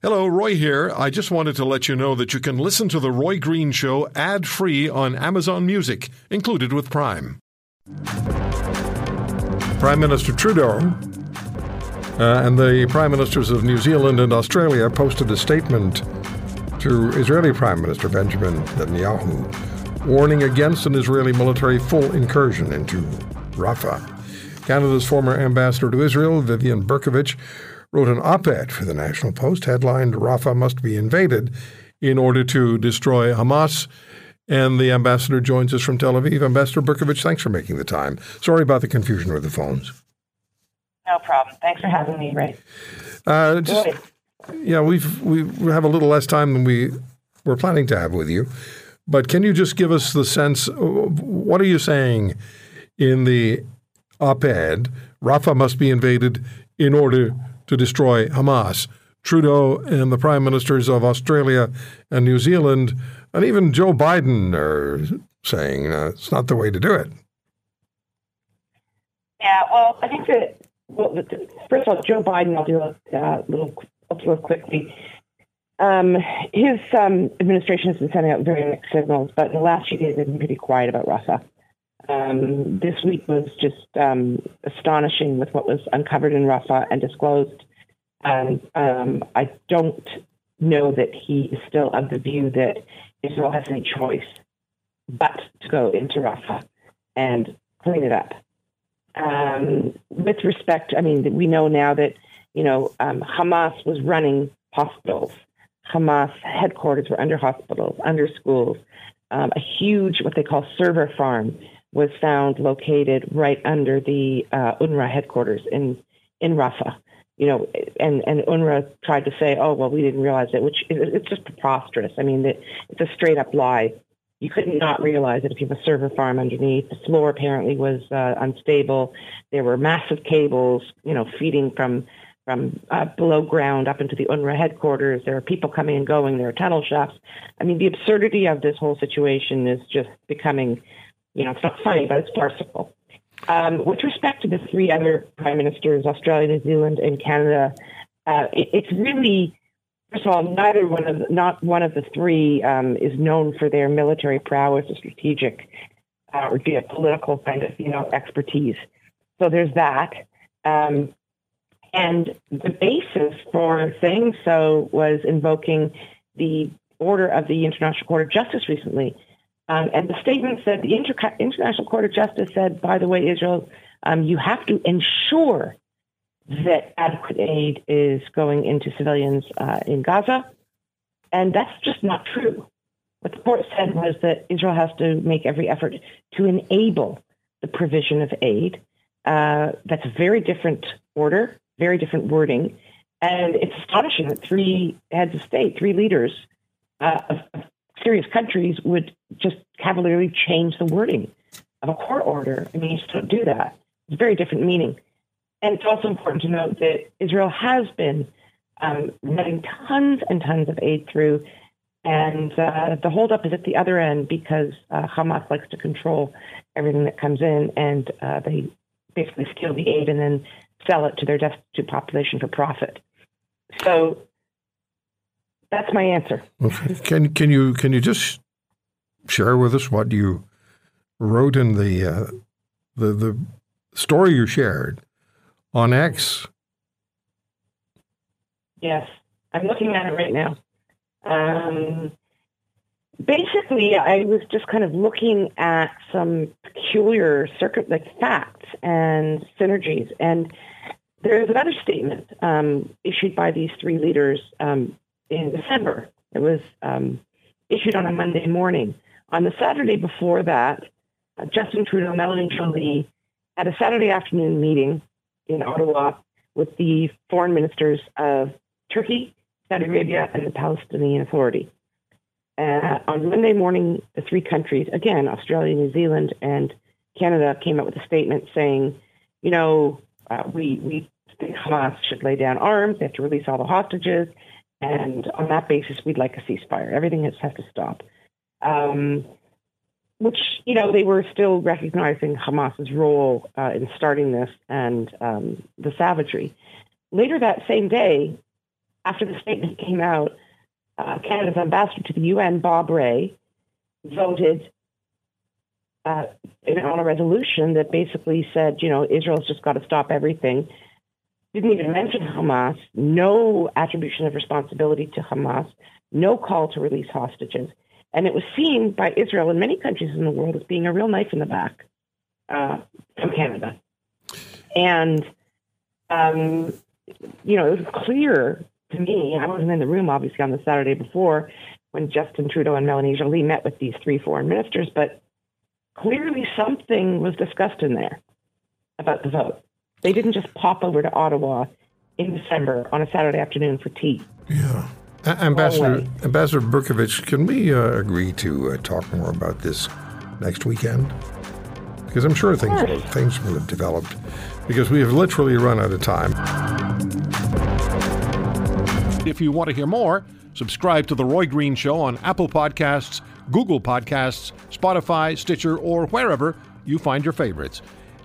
Hello, Roy here. I just wanted to let you know that you can listen to The Roy Green Show ad free on Amazon Music, included with Prime. Prime Minister Trudeau uh, and the Prime Ministers of New Zealand and Australia posted a statement to Israeli Prime Minister Benjamin Netanyahu warning against an Israeli military full incursion into Rafah. Canada's former ambassador to Israel, Vivian Bercovici, wrote an op ed for the National Post headlined Rafah must be invaded in order to destroy Hamas. And the ambassador joins us from Tel Aviv. Ambassador Bercovici, thanks for making the time. Sorry about the confusion with the phones. No problem. Thanks for having me, Ray. Uh, just, yeah, we've we have a little less time than we were planning to have with you, but can you just give us the sense? What are you saying in the op-ed? Rafah must be invaded in order to destroy Hamas. Trudeau and the prime ministers of Australia and New Zealand, and even Joe Biden are saying uh, it's not the way to do it. Yeah, well, I think that well, first of all, Joe Biden. I'll do a uh, little, I'll do it quickly. Um, his um, administration has been sending out very mixed signals, but in the last few days, they've been pretty quiet about Rafah. Um, this week was just um, astonishing with what was uncovered in Rafah and disclosed. And um, I don't know that he is still of the view that Israel has any choice but to go into Rafah and clean it up. Um, with respect, I mean, we know now that you know um, Hamas was running hospitals. Hamas headquarters were under hospitals, under schools. Um, a huge, what they call server farm, was found located right under the uh, UNRWA headquarters in in Rafah. You know, and and UNRWA tried to say, "Oh, well, we didn't realize it," which it's just preposterous. I mean, it's a straight up lie. You could not realize it if you have a server farm underneath. The floor apparently was uh, unstable. There were massive cables, you know, feeding from from uh, below ground up into the UNRWA headquarters. There are people coming and going. There are tunnel shafts. I mean, the absurdity of this whole situation is just becoming you know, it's not funny, but it's farcical. Um, with respect to the three other prime ministers, Australia, New Zealand, and Canada, uh, it, it's really, first of all, neither one of the, not one of the three um, is known for their military prowess or strategic uh, or geopolitical kind of you know expertise. So there's that. Um, and the basis for saying so was invoking the order of the International Court of Justice recently, um, and the statement said the Inter- International Court of Justice said, by the way, Israel, um, you have to ensure that adequate aid is going into civilians uh, in Gaza. And that's just not true. What the court said was that Israel has to make every effort to enable the provision of aid. Uh, that's a very different order, very different wording. And it's astonishing that three heads of state, three leaders uh, of, serious countries would just cavalierly change the wording of a court order. I mean, you just don't do that. It's a very different meaning. And it's also important to note that Israel has been um, letting tons and tons of aid through. And uh, the holdup is at the other end because uh, Hamas likes to control everything that comes in, and uh, they basically steal the aid and then sell it to their destitute population for profit. So that's my answer. Okay. Can can you can you just share with us what you wrote in the uh, the the story you shared on X? Yes, I'm looking at it right now. Um, basically, I was just kind of looking at some peculiar circuit like facts and synergies, and there's another statement um, issued by these three leaders um, in December. It was um, issued on a Monday morning. On the Saturday before that, uh, Justin Trudeau, Melanie Joly had a Saturday afternoon meeting in Ottawa with the foreign ministers of Turkey, Saudi Arabia, and the Palestinian Authority. Uh, on Monday morning, the three countries, again, Australia, New Zealand, and Canada, came out with a statement saying, you know, uh, we, we think Hamas should lay down arms, they have to release all the hostages, and on that basis, we'd like a ceasefire. Everything has, has to stop. Um, which, you know, they were still recognizing Hamas's role uh, in starting this and um, the savagery. Later that same day, after the statement came out, uh, Canada's ambassador to the UN, Bob Rae, voted uh, on a resolution that basically said, you know, Israel's just got to stop everything. Didn't even mention Hamas, no attribution of responsibility to Hamas, no call to release hostages. And it was seen by Israel and many countries in the world as being a real knife in the back uh, from Canada. And, um, you know, it was clear to me, I wasn't in the room obviously on the Saturday before when Justin Trudeau and Melanie Joly met with these three foreign ministers, but clearly something was discussed in there about the vote. They didn't just pop over to Ottawa in December on a Saturday afternoon for tea. Yeah. Ambassador Ambassador Bercovici, can we uh, agree to uh, talk more about this next weekend? Because I'm sure things Yes. things will have developed. Because we have literally run out of time. If you want to hear more, subscribe to The Roy Green Show on Apple Podcasts, Google Podcasts, Spotify, Stitcher, or wherever you find your favorites.